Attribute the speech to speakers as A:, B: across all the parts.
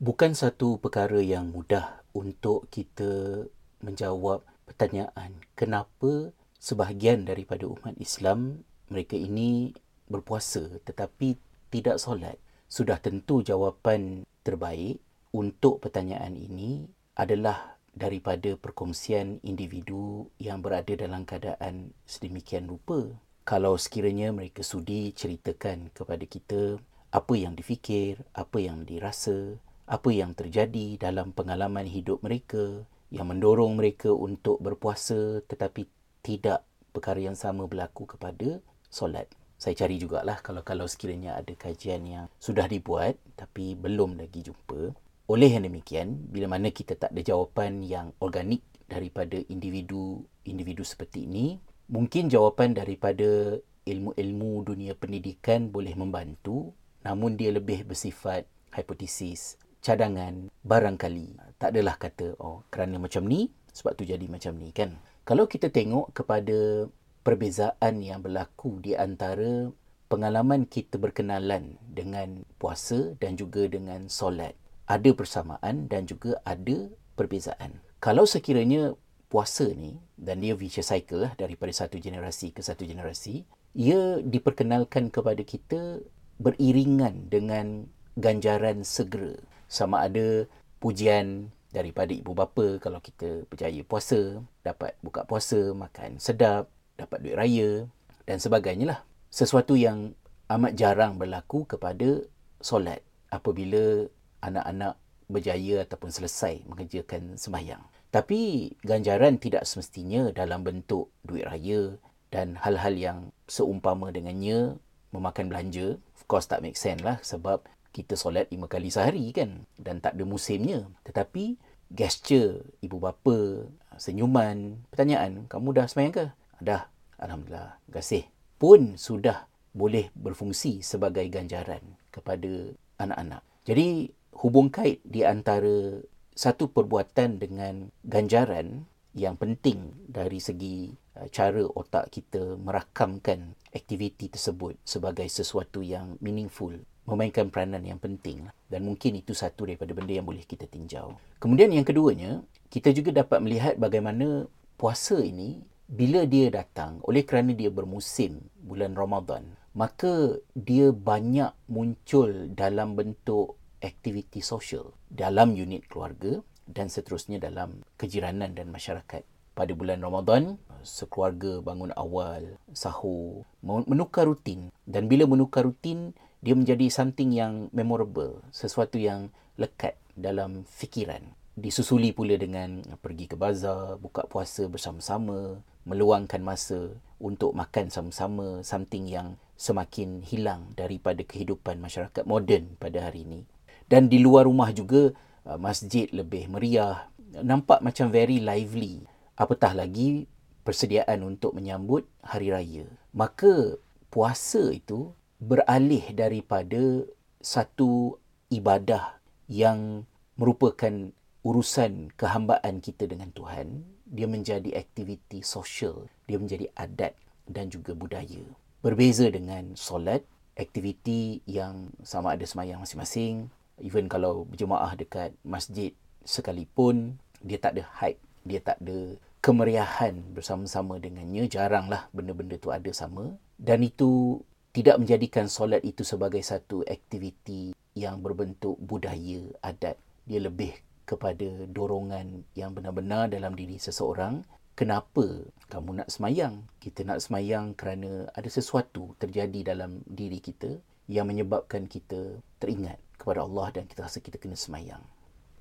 A: bukan satu perkara yang mudah untuk kita menjawab pertanyaan kenapa sebahagian daripada umat Islam mereka ini berpuasa tetapi tidak solat. Sudah tentu jawapan terbaik untuk pertanyaan ini adalah daripada perkongsian individu yang berada dalam keadaan sedemikian rupa. Kalau sekiranya mereka sudi ceritakan kepada kita apa yang difikir, apa yang dirasa, apa yang terjadi dalam pengalaman hidup mereka yang mendorong mereka untuk berpuasa tetapi tidak perkara yang sama berlaku kepada solat. Saya cari jugalah kalau kalau sekiranya ada kajian yang sudah dibuat tapi belum lagi jumpa. Oleh yang demikian, bila mana kita tak ada jawapan yang organik daripada individu-individu seperti ini, mungkin jawapan daripada ilmu-ilmu dunia pendidikan boleh membantu namun dia lebih bersifat hipotesis cadangan barangkali. Tak adalah kata oh kerana macam ni sebab tu jadi macam ni kan? Kalau kita tengok kepada perbezaan yang berlaku di antara pengalaman kita berkenalan dengan puasa dan juga dengan solat ada persamaan dan juga ada perbezaan. Kalau sekiranya puasa ni dan dia vicious cycle lah daripada satu generasi ke satu generasi ia diperkenalkan kepada kita beriringan dengan ganjaran segera sama ada pujian daripada ibu bapa kalau kita berjaya puasa, dapat buka puasa, makan sedap, dapat duit raya dan sebagainya lah. Sesuatu yang amat jarang berlaku kepada solat apabila anak-anak berjaya ataupun selesai mengerjakan sembahyang. Tapi ganjaran tidak semestinya dalam bentuk duit raya dan hal-hal yang seumpama dengannya memakan belanja. Of course tak make sense lah sebab kita solat lima kali sehari kan? Dan tak ada musimnya. Tetapi gesture ibu bapa senyuman pertanyaan kamu dah semayang ke? Dah alhamdulillah. Kasih pun sudah boleh berfungsi sebagai ganjaran kepada anak-anak. Jadi hubung kait di antara satu perbuatan dengan ganjaran yang penting dari segi uh, cara otak kita merakamkan aktiviti tersebut sebagai sesuatu yang meaningful memainkan peranan yang penting dan mungkin itu satu daripada benda yang boleh kita tinjau. Kemudian yang keduanya, kita juga dapat melihat bagaimana puasa ini bila dia datang oleh kerana dia bermusim bulan Ramadan, maka dia banyak muncul dalam bentuk aktiviti sosial dalam unit keluarga dan seterusnya dalam kejiranan dan masyarakat. Pada bulan Ramadan, sekeluarga bangun awal, sahur, menukar rutin dan bila menukar rutin, dia menjadi something yang memorable, sesuatu yang lekat dalam fikiran. Disusuli pula dengan pergi ke bazar, buka puasa bersama-sama, meluangkan masa untuk makan sama-sama, something yang semakin hilang daripada kehidupan masyarakat moden pada hari ini. Dan di luar rumah juga, uh, masjid lebih meriah, nampak macam very lively. Apatah lagi persediaan untuk menyambut hari raya. Maka puasa itu beralih daripada satu ibadah yang merupakan urusan kehambaan kita dengan Tuhan, dia menjadi aktiviti sosial, dia menjadi adat dan juga budaya. Berbeza dengan solat, aktiviti yang sama ada semayang masing-masing, even kalau berjemaah dekat masjid sekalipun, dia tak ada hype, dia tak ada kemeriahan bersama-sama dengannya, jaranglah benda-benda tu ada sama. Dan itu tidak menjadikan solat itu sebagai satu aktiviti yang berbentuk budaya adat. Dia lebih kepada dorongan yang benar-benar dalam diri seseorang. Kenapa kamu nak semayang? Kita nak semayang kerana ada sesuatu terjadi dalam diri kita yang menyebabkan kita teringat kepada Allah dan kita rasa kita kena semayang.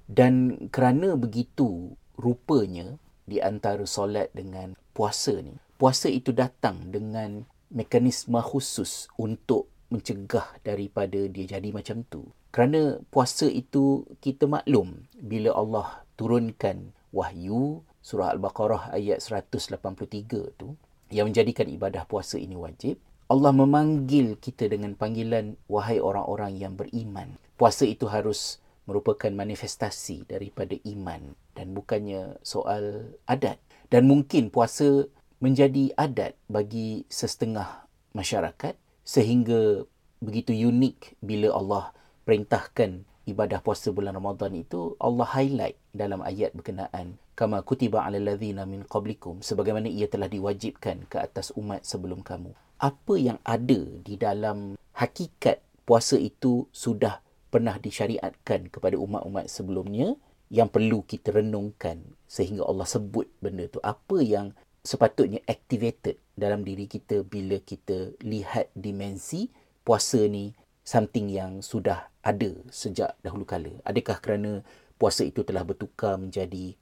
A: Dan kerana begitu rupanya di antara solat dengan puasa ni, puasa itu datang dengan mekanisme khusus untuk mencegah daripada dia jadi macam tu. Kerana puasa itu kita maklum bila Allah turunkan wahyu surah Al-Baqarah ayat 183 tu yang menjadikan ibadah puasa ini wajib. Allah memanggil kita dengan panggilan wahai orang-orang yang beriman. Puasa itu harus merupakan manifestasi daripada iman dan bukannya soal adat. Dan mungkin puasa menjadi adat bagi setengah masyarakat sehingga begitu unik bila Allah perintahkan ibadah puasa bulan Ramadan itu Allah highlight dalam ayat berkenaan kama kutiba alal ladzina min qablikum sebagaimana ia telah diwajibkan ke atas umat sebelum kamu. Apa yang ada di dalam hakikat puasa itu sudah pernah disyariatkan kepada umat-umat sebelumnya yang perlu kita renungkan sehingga Allah sebut benda tu apa yang sepatutnya activated dalam diri kita bila kita lihat dimensi puasa ni something yang sudah ada sejak dahulu kala. Adakah kerana puasa itu telah bertukar menjadi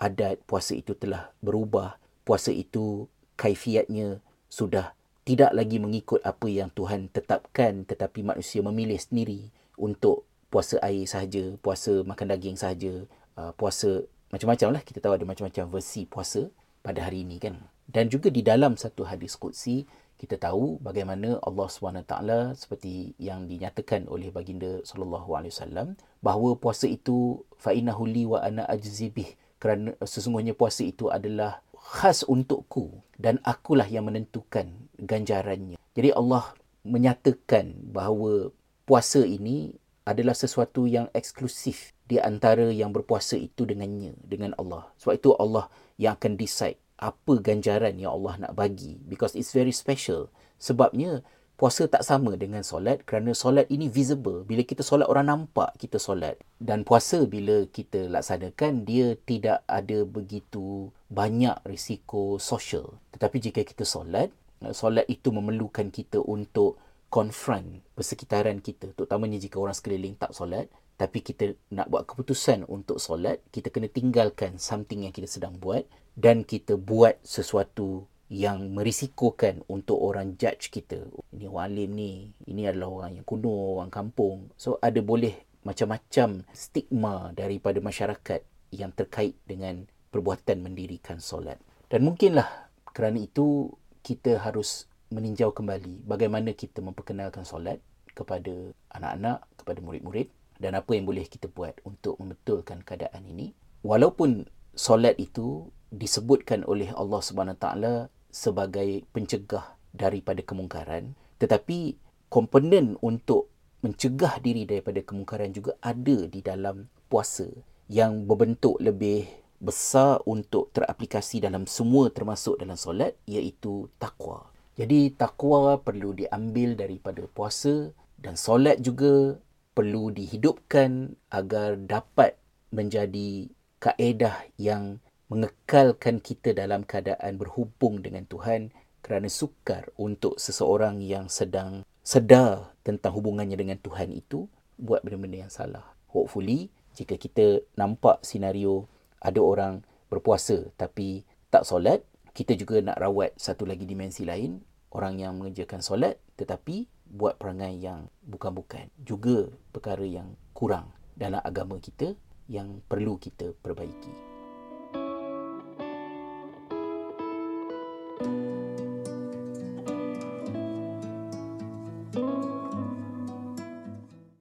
A: adat, puasa itu telah berubah, puasa itu kaifiatnya sudah tidak lagi mengikut apa yang Tuhan tetapkan tetapi manusia memilih sendiri untuk puasa air sahaja, puasa makan daging sahaja, uh, puasa macam-macam lah. Kita tahu ada macam-macam versi puasa pada hari ini kan. Dan juga di dalam satu hadis Qudsi, kita tahu bagaimana Allah SWT seperti yang dinyatakan oleh baginda wasallam bahawa puasa itu fa innahu li wa ana ajzibih kerana sesungguhnya puasa itu adalah khas untukku dan akulah yang menentukan ganjarannya. Jadi Allah menyatakan bahawa puasa ini adalah sesuatu yang eksklusif di antara yang berpuasa itu dengannya dengan Allah. Sebab itu Allah yang akan decide apa ganjaran yang Allah nak bagi because it's very special. Sebabnya puasa tak sama dengan solat kerana solat ini visible. Bila kita solat orang nampak kita solat. Dan puasa bila kita laksanakan dia tidak ada begitu banyak risiko sosial. Tetapi jika kita solat solat itu memerlukan kita untuk confront persekitaran kita terutamanya jika orang sekeliling tak solat tapi kita nak buat keputusan untuk solat kita kena tinggalkan something yang kita sedang buat dan kita buat sesuatu yang merisikokan untuk orang judge kita. Ini orang alim ni, ini adalah orang yang kuno, orang kampung. So ada boleh macam-macam stigma daripada masyarakat yang terkait dengan perbuatan mendirikan solat. Dan mungkinlah kerana itu kita harus meninjau kembali bagaimana kita memperkenalkan solat kepada anak-anak, kepada murid-murid dan apa yang boleh kita buat untuk membetulkan keadaan ini. Walaupun solat itu disebutkan oleh Allah Subhanahu taala sebagai pencegah daripada kemungkaran tetapi komponen untuk mencegah diri daripada kemungkaran juga ada di dalam puasa yang berbentuk lebih besar untuk teraplikasi dalam semua termasuk dalam solat iaitu takwa. Jadi takwa perlu diambil daripada puasa dan solat juga perlu dihidupkan agar dapat menjadi kaedah yang mengekalkan kita dalam keadaan berhubung dengan Tuhan kerana sukar untuk seseorang yang sedang sedar tentang hubungannya dengan Tuhan itu buat benda-benda yang salah. Hopefully, jika kita nampak senario ada orang berpuasa tapi tak solat, kita juga nak rawat satu lagi dimensi lain, orang yang mengerjakan solat tetapi buat perangai yang bukan-bukan. Juga perkara yang kurang dalam agama kita yang perlu kita perbaiki.